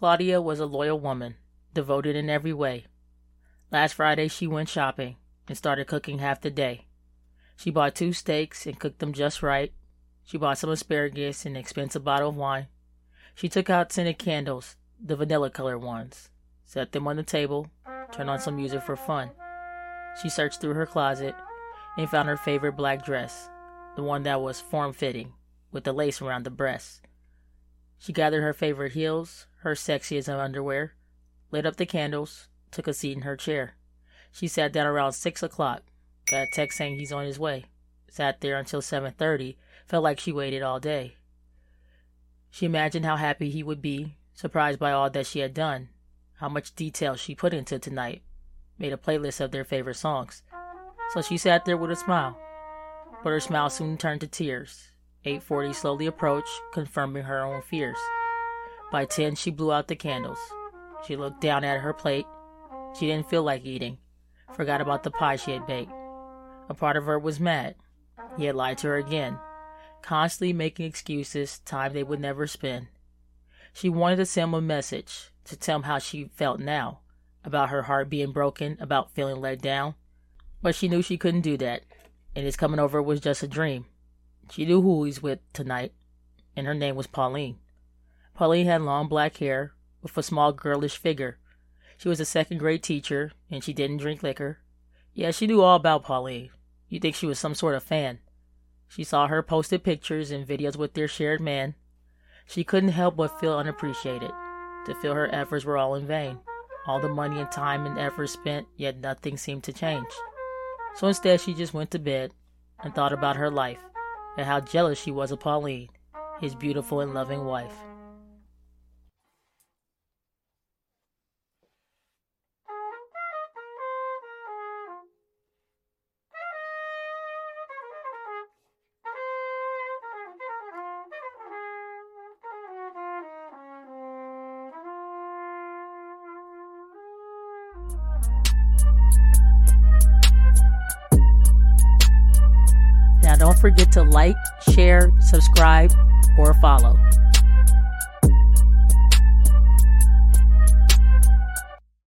Claudia was a loyal woman, devoted in every way. Last Friday she went shopping and started cooking half the day. She bought two steaks and cooked them just right. She bought some asparagus and an expensive bottle of wine. She took out scented candles, the vanilla colored ones, set them on the table, turned on some music for fun. She searched through her closet and found her favorite black dress, the one that was form fitting, with the lace around the breast. She gathered her favorite heels, her sexiest of underwear, lit up the candles, took a seat in her chair. She sat down around six o'clock. Got a text saying he's on his way. Sat there until seven thirty. Felt like she waited all day. She imagined how happy he would be, surprised by all that she had done, how much detail she put into tonight. Made a playlist of their favorite songs. So she sat there with a smile. But her smile soon turned to tears. 8:40 slowly approached, confirming her own fears. By 10 she blew out the candles. She looked down at her plate. She didn't feel like eating. Forgot about the pie she had baked. A part of her was mad. He had lied to her again, constantly making excuses, time they would never spend. She wanted to send him a message, to tell him how she felt now, about her heart being broken, about feeling let down. But she knew she couldn't do that, and his coming over was just a dream. She knew who he's with tonight, and her name was Pauline. Pauline had long black hair, with a small girlish figure. She was a second grade teacher, and she didn't drink liquor. Yeah, she knew all about Pauline. You'd think she was some sort of fan. She saw her posted pictures and videos with their shared man. She couldn't help but feel unappreciated, to feel her efforts were all in vain. All the money and time and effort spent, yet nothing seemed to change. So instead, she just went to bed and thought about her life and how jealous she was of Pauline, his beautiful and loving wife. Forget to like, share, subscribe, or follow.